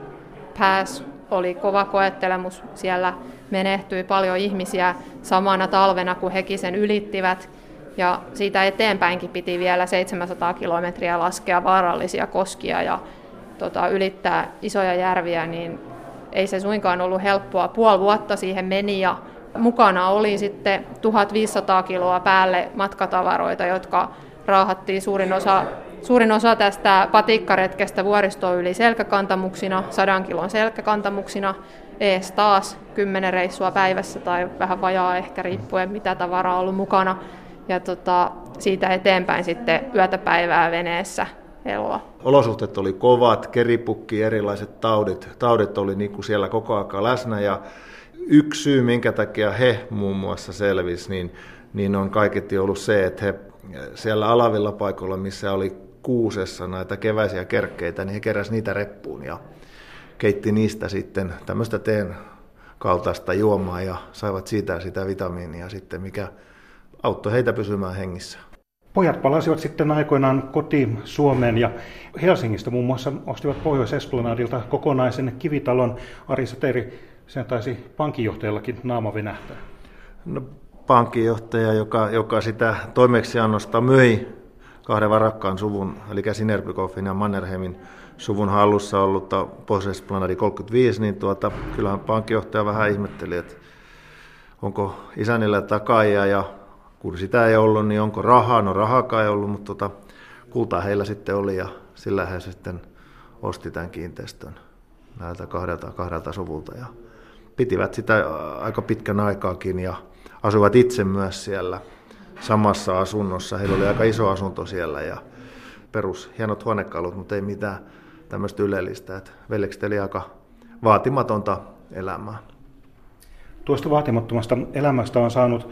Pass oli kova koettelemus. Siellä menehtyi paljon ihmisiä samana talvena, kun hekin sen ylittivät. Ja siitä eteenpäinkin piti vielä 700 kilometriä laskea vaarallisia koskia ja tota, ylittää isoja järviä, niin ei se suinkaan ollut helppoa. Puoli vuotta siihen meni ja mukana oli sitten 1500 kiloa päälle matkatavaroita, jotka raahattiin suurin osa, suurin osa tästä patikkaretkestä vuoristoon yli selkäkantamuksina, sadan kilon selkäkantamuksina, ees taas kymmenen reissua päivässä tai vähän vajaa ehkä riippuen mitä tavaraa on ollut mukana. Ja tota, siitä eteenpäin sitten yötä päivää veneessä eloa. Olosuhteet oli kovat, keripukki, erilaiset taudit, taudit oli niin kuin siellä koko ajan läsnä ja yksi syy, minkä takia he muun muassa selvisi, niin, niin on kaiketi ollut se, että he siellä alavilla paikoilla, missä oli kuusessa näitä keväisiä kerkkeitä, niin he keräsivät niitä reppuun ja keitti niistä sitten tämmöistä teen kaltaista juomaa ja saivat siitä sitä vitamiinia sitten, mikä auttoi heitä pysymään hengissä. Pojat palasivat sitten aikoinaan kotiin Suomeen ja Helsingistä muun muassa ostivat Pohjois-Esplanadilta kokonaisen kivitalon. Ari Sateri, sen taisi pankinjohtajallakin naama venähtää. No, pankinjohtaja, joka, joka sitä toimeksiannosta myi kahden varakkaan suvun, eli Sinerbikoffin ja Mannerheimin suvun hallussa ollutta Pohjois-Esplanadi 35, niin tuota, kyllähän pankinjohtaja vähän ihmetteli, että onko isänillä takaajia ja kun sitä ei ollut, niin onko rahaa? No rahakaan ei ollut, mutta tota, kultaa heillä sitten oli ja sillä he sitten osti tämän kiinteistön näiltä kahdelta, kahdelta suvulta ja pitivät sitä aika pitkän aikaakin ja asuivat itse myös siellä samassa asunnossa. Heillä oli aika iso asunto siellä ja perus hienot huonekalut, mutta ei mitään tämmöistä ylellistä. Että veljekset aika vaatimatonta elämää. Tuosta vaatimattomasta elämästä on saanut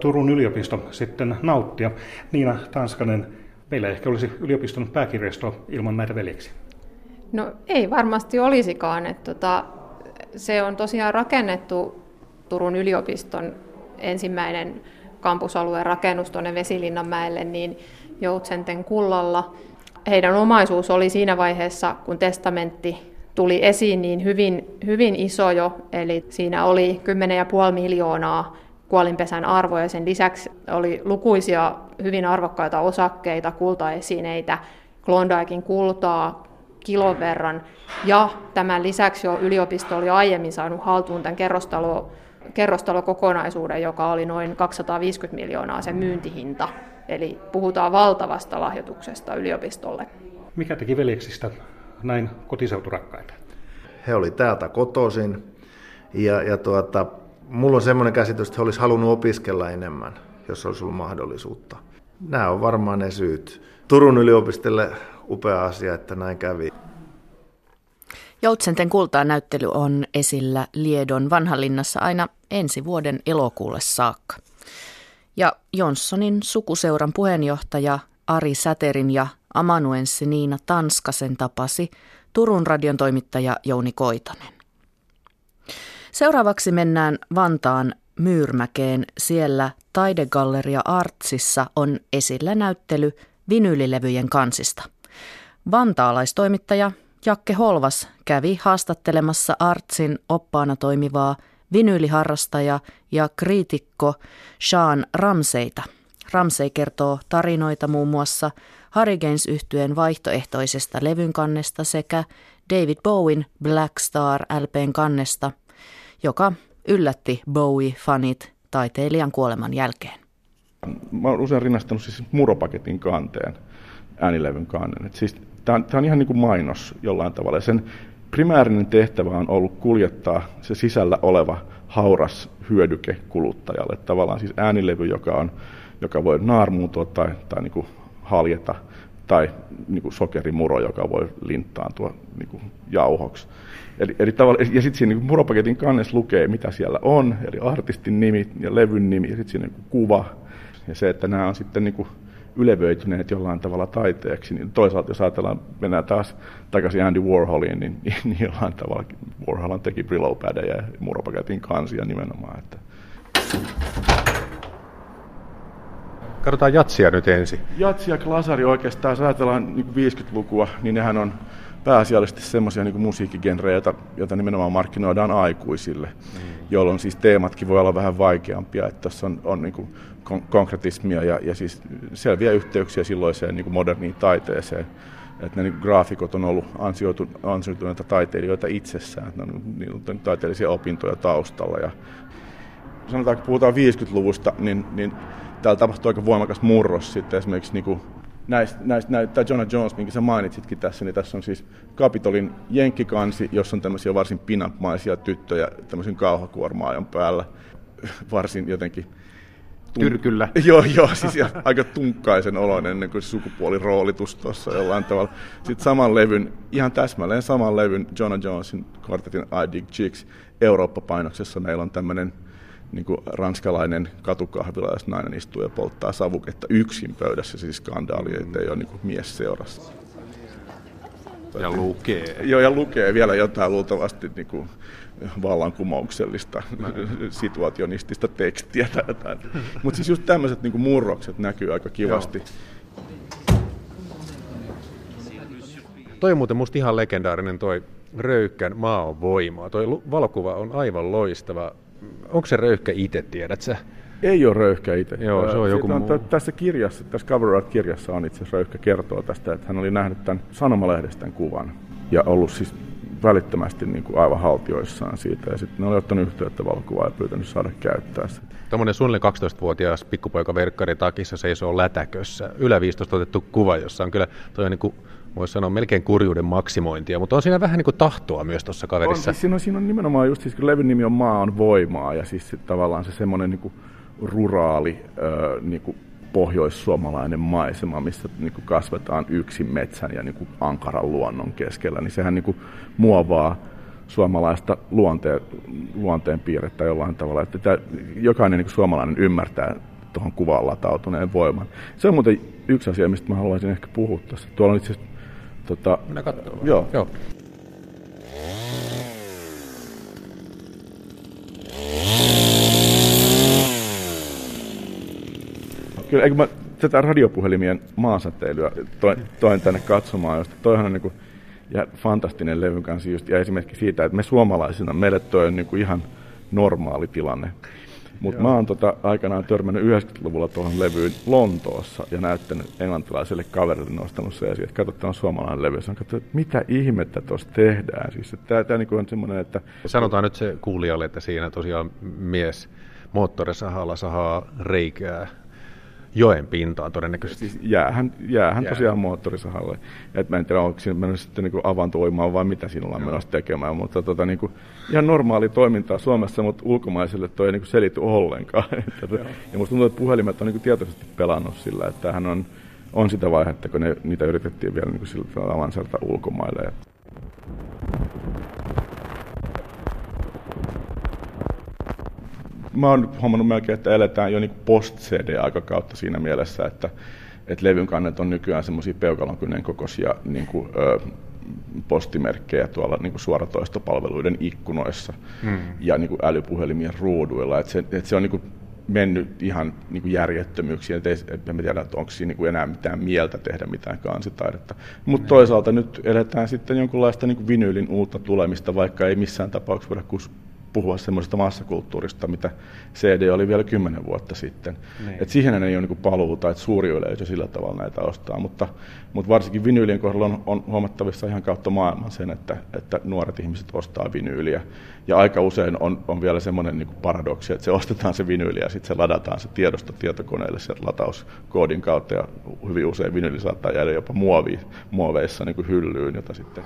Turun yliopisto sitten nauttia. Niina Tanskanen, meillä ehkä olisi yliopiston pääkirjasto ilman näitä veljeksiä. No ei varmasti olisikaan. Että tota, se on tosiaan rakennettu Turun yliopiston ensimmäinen kampusalueen rakennus tuonne Vesilinnanmäelle niin Joutsenten kullalla. Heidän omaisuus oli siinä vaiheessa, kun testamentti tuli esiin niin hyvin, hyvin iso jo, eli siinä oli 10,5 miljoonaa kuolinpesän arvoja. Sen lisäksi oli lukuisia hyvin arvokkaita osakkeita, kultaesineitä, Klondaikin kultaa kilon verran. Ja tämän lisäksi jo yliopisto oli aiemmin saanut haltuun tämän kerrostalo, kerrostalokokonaisuuden, joka oli noin 250 miljoonaa sen myyntihinta. Eli puhutaan valtavasta lahjoituksesta yliopistolle. Mikä teki veljeksistä näin kotiseuturakkaita? He oli täältä kotoisin ja, ja tuota, mulla on semmoinen käsitys, että he olisi halunnut opiskella enemmän, jos olisi ollut mahdollisuutta. Nämä on varmaan ne syyt. Turun yliopistolle upea asia, että näin kävi. Joutsenten kultaa näyttely on esillä Liedon vanhalinnassa aina ensi vuoden elokuulle saakka. Ja Jonssonin sukuseuran puheenjohtaja Ari Säterin ja amanuenssi Niina Tanskasen tapasi Turun radion toimittaja Jouni Koitonen. Seuraavaksi mennään Vantaan Myyrmäkeen. Siellä Taidegalleria Artsissa on esillä näyttely vinylilevyjen kansista. Vantaalaistoimittaja Jakke Holvas kävi haastattelemassa Artsin oppaana toimivaa vinyyliharrastaja ja kriitikko Sean Ramseita. Ramsey kertoo tarinoita muun muassa Hurricanes yhtyeen vaihtoehtoisesta levyn kannesta sekä David Bowen Black Star LPn kannesta, joka yllätti Bowie-fanit taiteilijan kuoleman jälkeen. Mä oon usein rinnastanut siis muropaketin kanteen, äänilevyn kannen. siis Tämä on, on ihan niin kuin mainos jollain tavalla. Sen primäärinen tehtävä on ollut kuljettaa se sisällä oleva hauras hyödyke kuluttajalle. Tavallaan siis äänilevy, joka, on, joka voi naarmuutua tai, tai niin kuin haljeta, tai niin kuin sokerimuro, joka voi linttaantua niin kuin jauhoksi. Eli, eli ja sitten siinä niin muropaketin kannessa lukee, mitä siellä on, eli artistin nimi ja levyn nimi, ja sitten siinä niin kuva. Ja se, että nämä on sitten niin kuin ylevöityneet jollain tavalla taiteeksi, niin toisaalta jos ajatellaan, mennään taas takaisin Andy Warholiin, niin, niin, niin jollain tavalla Warhol teki brillow ja muropaketin kansia nimenomaan. Että. Katsotaan jatsia nyt ensin. Jatsi ja klasari oikeastaan, jos ajatellaan niin 50-lukua, niin nehän on pääasiallisesti semmoisia niin musiikkigenrejä, joita, joita nimenomaan markkinoidaan aikuisille, mm. jolloin siis teematkin voi olla vähän vaikeampia, että tässä on, on niin kuin kon- konkretismia ja, ja siis selviä yhteyksiä silloiseen niin kuin moderniin taiteeseen. Että ne niin graafikot on ollut ansioitu, ansioituneita taiteilijoita itsessään, että ne on, niin on taiteellisia opintoja taustalla. Ja sanotaan, kun puhutaan 50-luvusta, niin, niin täällä tapahtui aika voimakas murros sitten esimerkiksi niin kuin näistä, näistä, näistä, tämä Jonah Jones, minkä sä mainitsitkin tässä, niin tässä on siis Capitolin jenkkikansi, jossa on tämmöisiä varsin pinapmaisia tyttöjä tämmöisen kauhakuormaajan päällä. Varsin jotenkin Tum- Tyrkyllä. <laughs> joo, joo, siis aika tunkkaisen oloinen ennen kuin sukupuoliroolitus tuossa jollain tavalla. Sitten saman levyn, ihan täsmälleen saman levyn Jonah Jonesin kvartetin I Dig Chicks Eurooppa-painoksessa meillä on tämmöinen niin kuin ranskalainen katukahvila, jossa nainen istuu ja polttaa savuketta yksin pöydässä, siis skandaali, ettei ole niin kuin mies seurassa. Ja lukee. Joo, ja lukee vielä jotain luultavasti niin kuin vallankumouksellista, <laughs> situationistista tekstiä tai jotain. Mutta siis just tämmöiset niin murrokset näkyy aika kivasti. Joo. Toi on muuten musta ihan legendaarinen toi Röykkän Maa on voimaa. Toi valokuva on aivan loistava. Onko se Röyhkä itse, tiedät sä? Ei ole Röyhkä itse. Joo, se on joku on, muu. Tässä kirjassa, tässä Cover Art-kirjassa on itse asiassa Röyhkä kertoo tästä, että hän oli nähnyt tämän sanomalehdestä kuvan ja ollut siis välittömästi niin kuin aivan haltioissaan siitä. Ja sitten ne oli ottanut yhteyttä valokuvaa ja pyytänyt saada käyttää sitä. Tuommoinen suunnilleen 12-vuotias pikkupoika verkkari takissa seisoo lätäkössä. Ylä 15 otettu kuva, jossa on kyllä toi on niin kuin voisi sanoa melkein kurjuuden maksimointia, mutta on siinä vähän niin kuin tahtoa myös tuossa kaverissa. On, siis siinä, on, siinä on nimenomaan just, siis kun levyn nimi on Maa on voimaa, ja siis tavallaan se semmoinen niin kuin ruraali, äh, niin kuin pohjoissuomalainen maisema, missä niin kuin kasvetaan yksin metsän ja niin kuin ankaran luonnon keskellä, niin sehän niin kuin muovaa suomalaista luonteen, luonteen piirrettä jollain tavalla, että tämä, jokainen niin kuin suomalainen ymmärtää tuohon kuvaan latautuneen voiman. Se on muuten yksi asia, mistä mä haluaisin ehkä puhua tässä. Tuolla on itse asiassa... Tota, Mennään katsomaan. Joo. joo. Kyllä, eikö mä tätä radiopuhelimien maasäteilyä toin, toin tänne katsomaan, josta toihan on niin kuin, ja fantastinen levyn kanssa just, ja esimerkki siitä, että me suomalaisina, meille toi on niin kuin ihan normaali tilanne. Mutta mä oon tota aikanaan törmännyt 90-luvulla tuohon levyyn Lontoossa ja näyttänyt englantilaiselle kaverille nostanut se esiin, että katso, tämä on suomalainen levy. Sanoin, että mitä ihmettä tuossa tehdään. Siis, että tämä niinku on semmoinen, että... Sanotaan nyt se kuulijalle, että siinä tosiaan mies moottorisahalla sahaa reikää joen pintaan todennäköisesti. Siis jäähän, jäähän Jää. tosiaan moottorisahalle. Et mä en tiedä, onko siinä mennyt sitten niin avantoimaan vai mitä siinä ollaan menossa tekemään, mutta tota, niin kuin, ihan normaali toimintaa Suomessa, mutta ulkomaiselle toi ei niin kuin selity ollenkaan. <laughs> ja musta tuntuu, että puhelimet on niin kuin tietoisesti pelannut sillä, että tämähän on, on sitä vaihetta, kun ne, niitä yritettiin vielä niin kuin sillä tavalla ulkomaille. Mä oon huomannut melkein, että eletään jo niin post-CD-aikakautta siinä mielessä, että, että levyn kannet on nykyään semmoisia peukalonkynnen kokoisia niin kuin, ö, postimerkkejä tuolla niin kuin suoratoistopalveluiden ikkunoissa mm. ja niin kuin älypuhelimien ruuduilla. Et se, et se on niin kuin mennyt ihan niin kuin järjettömyyksiin, että en tiedä, että onko siinä niin kuin enää mitään mieltä tehdä mitään kansitaidetta. Mutta toisaalta nyt eletään sitten jonkunlaista niin kuin vinyylin uutta tulemista, vaikka ei missään tapauksessa voida puhua semmoisesta massakulttuurista, mitä CD oli vielä kymmenen vuotta sitten. Niin. Et siihen ei ole niin paluuta, että suuri yleisö sillä tavalla näitä ostaa, mutta, mutta varsinkin vinyylien kohdalla on, on huomattavissa ihan kautta maailman sen, että, että nuoret ihmiset ostaa vinyyliä. Ja aika usein on, on vielä semmoinen niin paradoksi, että se ostetaan se vinyyli ja sitten se ladataan se tiedosto tietokoneelle sieltä latauskoodin kautta ja hyvin usein vinyyli saattaa jäädä jopa muovi, muoveissa niin hyllyyn, jota sitten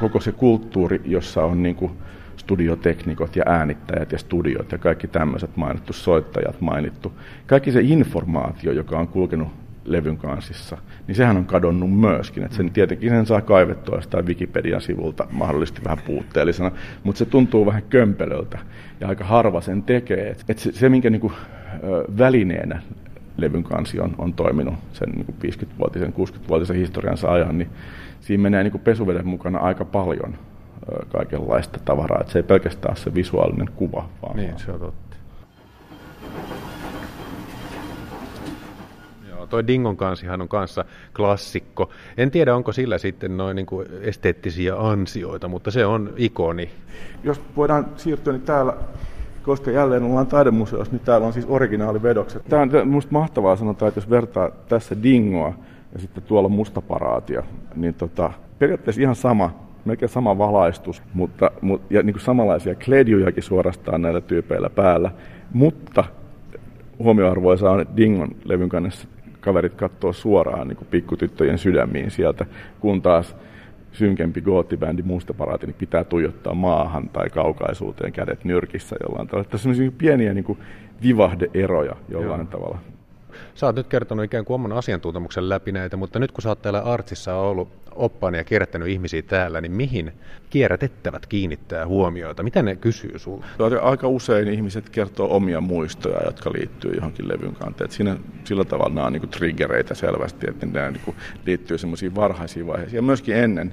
koko se kulttuuri, jossa on niin kuin studioteknikot ja äänittäjät ja studiot ja kaikki tämmöiset mainittu, soittajat mainittu. Kaikki se informaatio, joka on kulkenut levyn kansissa, niin sehän on kadonnut myöskin. Että sen tietenkin sen saa kaivettua jostain Wikipedian sivulta mahdollisesti vähän puutteellisena, mutta se tuntuu vähän kömpelöltä ja aika harva sen tekee. Että se, se minkä niin kuin, välineenä levyn kansi on, on toiminut sen niin kuin 50-vuotisen, 60-vuotisen historiansa ajan, niin siinä menee niin kuin pesuveden mukana aika paljon kaikenlaista tavaraa. Että se ei pelkästään se visuaalinen kuva. Vaan niin, se on totta. Joo, toi Dingon kansihan on kanssa klassikko. En tiedä, onko sillä sitten noin niin kuin esteettisiä ansioita, mutta se on ikoni. Jos voidaan siirtyä, niin täällä koska jälleen ollaan taidemuseossa, niin täällä on siis originaalivedokset. Tämä on minusta mahtavaa sanotaan, että jos vertaa tässä Dingoa ja sitten tuolla mustaparaatia, niin tota, periaatteessa ihan sama, melkein sama valaistus, mutta, mutta ja niin kuin samanlaisia kledjujakin suorastaan näillä tyypeillä päällä, mutta huomioarvoisa on, että Dingon levyn kannessa kaverit katsoo suoraan niin kuin pikkutyttöjen sydämiin sieltä, kun taas synkempi goottibändi Mustaparaati niin pitää tuijottaa maahan tai kaukaisuuteen kädet nyrkissä jollain tavalla. Tässä on pieniä niin kuin vivahdeeroja jollain Joo. tavalla. Sä oot nyt kertonut ikään kuin oman asiantuntemuksen läpi näitä, mutta nyt kun sä oot täällä Artsissa ollut oppaana ja kierrättänyt ihmisiä täällä, niin mihin kierrätettävät kiinnittää huomioita? Mitä ne kysyy sulle? Aika usein ihmiset kertoo omia muistoja, jotka liittyy johonkin levyn kanteen. Siinä, sillä tavalla nämä on niin triggereitä selvästi, että nämä niin liittyy semmoisiin varhaisiin vaiheisiin. Ja myöskin ennen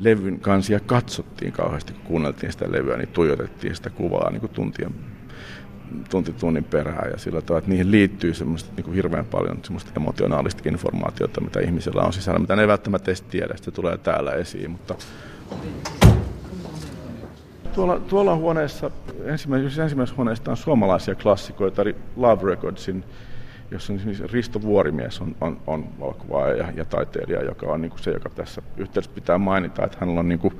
levyn kansia katsottiin kauheasti, kun kuunneltiin sitä levyä, niin tuijotettiin sitä kuvaa niin tuntien tunti tunnin perään ja sillä tavalla, että niihin liittyy semmoista niin kuin hirveän paljon semmoista emotionaalista informaatiota, mitä ihmisellä on sisällä, mitä ne ei välttämättä edes tiedä, se tulee täällä esiin, mutta tuolla, tuolla huoneessa, ensimmäisessä, ensimmäisessä huoneessa on suomalaisia klassikoita, eli Love Recordsin, jossa on siis Risto Vuorimies on, on, on valokuvaaja ja, ja taiteilija, joka on niin kuin se, joka tässä yhteydessä pitää mainita, että hänellä on niin kuin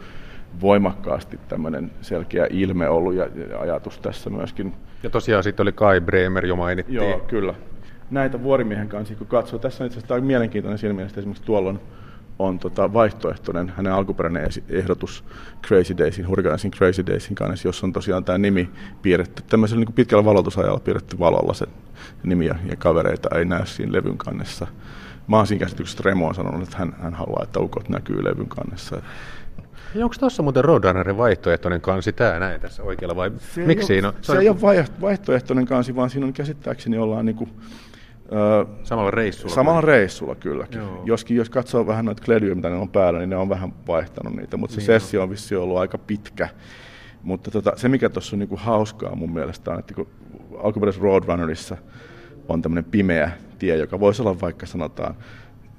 voimakkaasti tämmöinen selkeä ilme ollut ja, ja ajatus tässä myöskin. Ja tosiaan sitten oli Kai Bremer jo mainittiin. Joo, kyllä. Näitä vuorimiehen kanssa, kun katsoo, tässä on itse asiassa mielenkiintoinen siinä mielessä, esimerkiksi tuolla on, on tota vaihtoehtoinen, hänen alkuperäinen ehdotus Crazy Daysin, Hurricanesin Crazy Daysin kanssa, jossa on tosiaan tämä nimi piirretty, tämmöisellä niin pitkällä valotusajalla piirretty valolla se nimi ja, ja kavereita ei näy siinä levyn kannessa. Mä oon siinä käsityksessä Remo on sanonut, että hän, hän haluaa, että ukot näkyy levyn kannessa. Ja onko tuossa muuten Roadrunnerin vaihtoehtoinen kansi tämä näin tässä oikealla vai se miksi siinä on? Se, se ei ole vaihtoehtoinen kansi, vaan siinä on käsittääkseni ollaan niin kuin, Öö, samalla reissulla? Samalla vai? reissulla kylläkin. Joo. Joskin jos katsoo vähän noita kledyjä, mitä ne on päällä, niin ne on vähän vaihtanut niitä, mutta se niin sessio on vissi ollut aika pitkä. Mutta tota, se, mikä tuossa on niinku hauskaa mun mielestä on, että kun alkuperäisessä Roadrunnerissa on tämmöinen pimeä tie, joka voisi olla vaikka sanotaan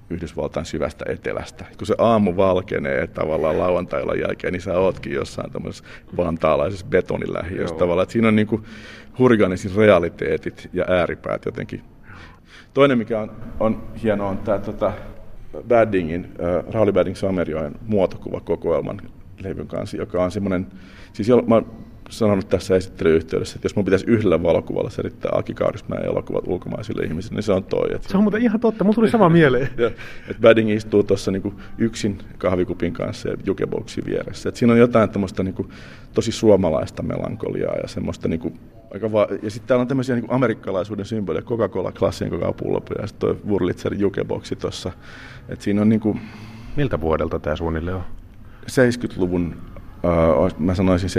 Yhdysvaltain syvästä etelästä. Kun se aamu valkenee tavallaan lauantailla jälkeen, niin sä ootkin jossain tämmöisessä vantaalaisessa betonilähiössä tavallaan. Että siinä on niin hurganisin realiteetit ja ääripäät jotenkin. Toinen, mikä on, on hienoa, on tämä tota, Baddingin, äh, Rauli Badding Samerjoen muotokuvakokoelman levyn kanssa, joka on semmoinen, siis jo, mä sanonut tässä esittelyyhteydessä, että jos mun pitäisi yhdellä valokuvalla selittää Aki Kaurismäen elokuvat ulkomaisille ihmisille, niin se on toi. Että se on muuten ihan totta, mulla tuli sama mieleen. <laughs> ja, että Badding istuu tuossa niinku yksin kahvikupin kanssa ja jukeboxin vieressä. Et siinä on jotain tämmöistä niinku, tosi suomalaista melankoliaa ja semmoista niinku, aika va- ja sitten täällä on tämmöisiä niinku amerikkalaisuuden symboleja, Coca-Cola, klassien Coca-Cola ja sitten toi Wurlitzer jukeboxi tuossa. Et siinä on niinku, Miltä vuodelta tämä suunnilleen on? 70-luvun Uh, mä sanoisin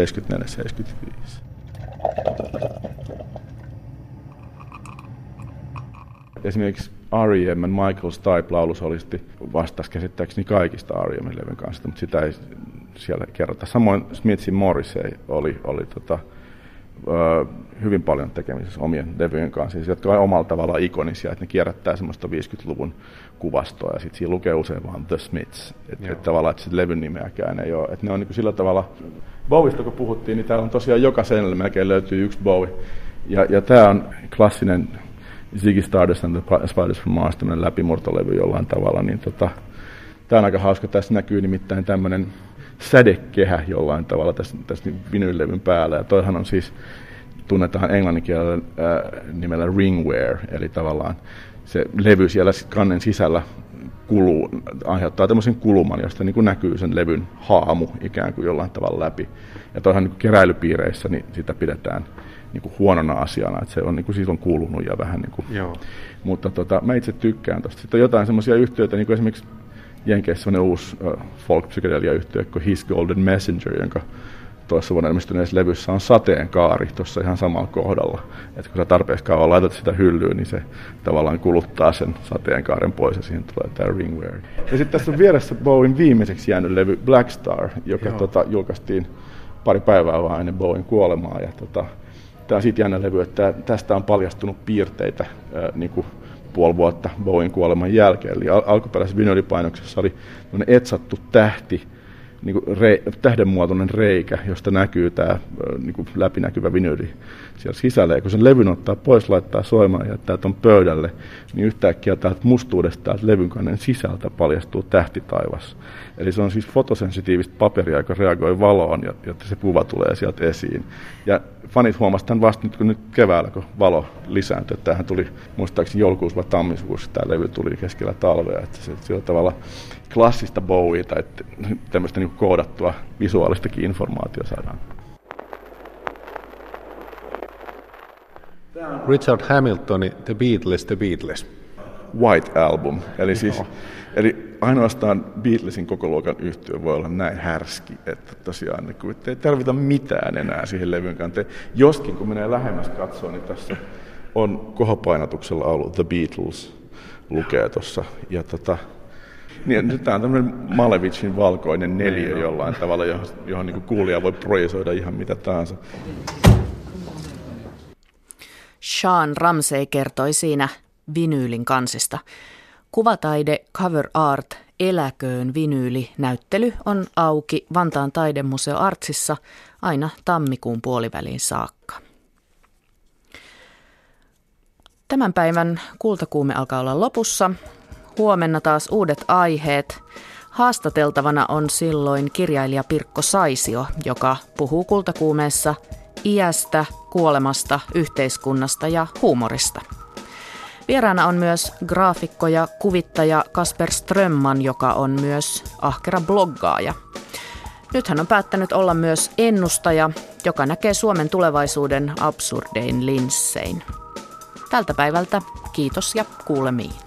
74-75. Esimerkiksi R.E.M. Michael Stipe laulusolisti vastasi käsittääkseni kaikista R.E.M. levyn kanssa, mutta sitä ei siellä kerrota. Samoin Smithin Morrissey oli, oli tota, hyvin paljon tekemisissä omien levyjen kanssa, siis, jotka ovat omalla tavallaan ikonisia, että ne kierrättää semmoista 50-luvun kuvastoa ja sitten siinä lukee usein vaan The Smiths, että et tavallaan että se levyn nimeäkään ei ole. Että ne on niin sillä tavalla, Bowista kun puhuttiin, niin täällä on tosiaan joka seinällä melkein löytyy yksi Bowie. Ja, ja tämä on klassinen Ziggy Stardust and the Spiders from Mars, tämmöinen läpimurtolevy jollain tavalla, niin tota, tämä on aika hauska. Tässä näkyy nimittäin tämmöinen sädekehä jollain tavalla tässä, tässä vinylevyn päällä. Ja toihan on siis, tunnetaan englanninkielellä äh, nimellä ringwear, eli tavallaan se levy siellä kannen sisällä kuluu, aiheuttaa tämmöisen kuluman, josta niin kuin näkyy sen levyn haamu ikään kuin jollain tavalla läpi. Ja toihan niin keräilypiireissä niin sitä pidetään niin kuin huonona asiana, että se on niin kuin siitä on kuulunut ja vähän niin kuin. Joo. Mutta tota, mä itse tykkään tosta. Sitten on jotain semmoisia yhtiöitä, niin kuin esimerkiksi Jenkeissä semmoinen uusi folk psykedelia-yhtiö kuin His Golden Messenger, jonka toisessa vuonna ilmestyneessä levyssä on sateenkaari tuossa ihan samalla kohdalla. Että kun sä tarpeeksi kauan laitat sitä hyllyyn, niin se tavallaan kuluttaa sen sateenkaaren pois ja siihen tulee tämä ringwear. Ja sitten tässä on vieressä Bowen viimeiseksi jäänyt levy Black Star, joka tota, julkaistiin pari päivää vaan ennen Bowen kuolemaa. Ja tota, tämä on siitä jännä levy, että tästä on paljastunut piirteitä ää, niin kuin puoli vuotta Bowen kuoleman jälkeen. Eli al- alkuperäisessä vinylipainoksessa oli etsattu tähti, niin kuin re, tähdenmuotoinen reikä, josta näkyy tämä niin läpinäkyvä vinyli siellä sisällä. Ja kun sen levyn ottaa pois, laittaa soimaan ja jättää tuon pöydälle, niin yhtäkkiä täältä mustuudesta täältä levyn kannen sisältä paljastuu tähtitaivas. Eli se on siis fotosensitiivistä paperia, joka reagoi valoon, jotta se kuva tulee sieltä esiin. Ja fanit huomasivat tämän vasta nyt, kun nyt keväällä, kun valo lisääntyi. Tämähän tuli muistaakseni joulukuussa vai tammikuussa, tämä levy tuli keskellä talvea. Että se sillä tavalla klassista Bowieta, että tämmöistä niin koodattua visuaalistakin informaatiota saadaan. Richard Hamiltoni The Beatles, The Beatles. White Album. Eli, siis, eli ainoastaan Beatlesin koko luokan yhtiö voi olla näin härski, että tosiaan niin kuin, ei tarvita mitään enää siihen levyn kanteen. Joskin kun menee lähemmäs katsoa, niin tässä on kohopainatuksella ollut The Beatles lukee tuossa. Ja tota, niin, nyt tämä on tämmöinen Malevicin valkoinen neljä niin jollain tavalla, johon, johon niin kuulija voi projisoida ihan mitä tahansa. Sean Ramsey kertoi siinä vinyylin kansista. Kuvataide Cover Art Eläköön vinyyli näyttely on auki Vantaan taidemuseo Artsissa aina tammikuun puoliväliin saakka. Tämän päivän kultakuume alkaa olla lopussa. Huomenna taas uudet aiheet. Haastateltavana on silloin kirjailija Pirkko Saisio, joka puhuu kultakuumeessa iästä, kuolemasta, yhteiskunnasta ja huumorista. Vieraana on myös graafikko ja kuvittaja Kasper Strömman, joka on myös ahkera bloggaaja. Nyt hän on päättänyt olla myös ennustaja, joka näkee Suomen tulevaisuuden absurdein linssein. Tältä päivältä kiitos ja kuulemiin.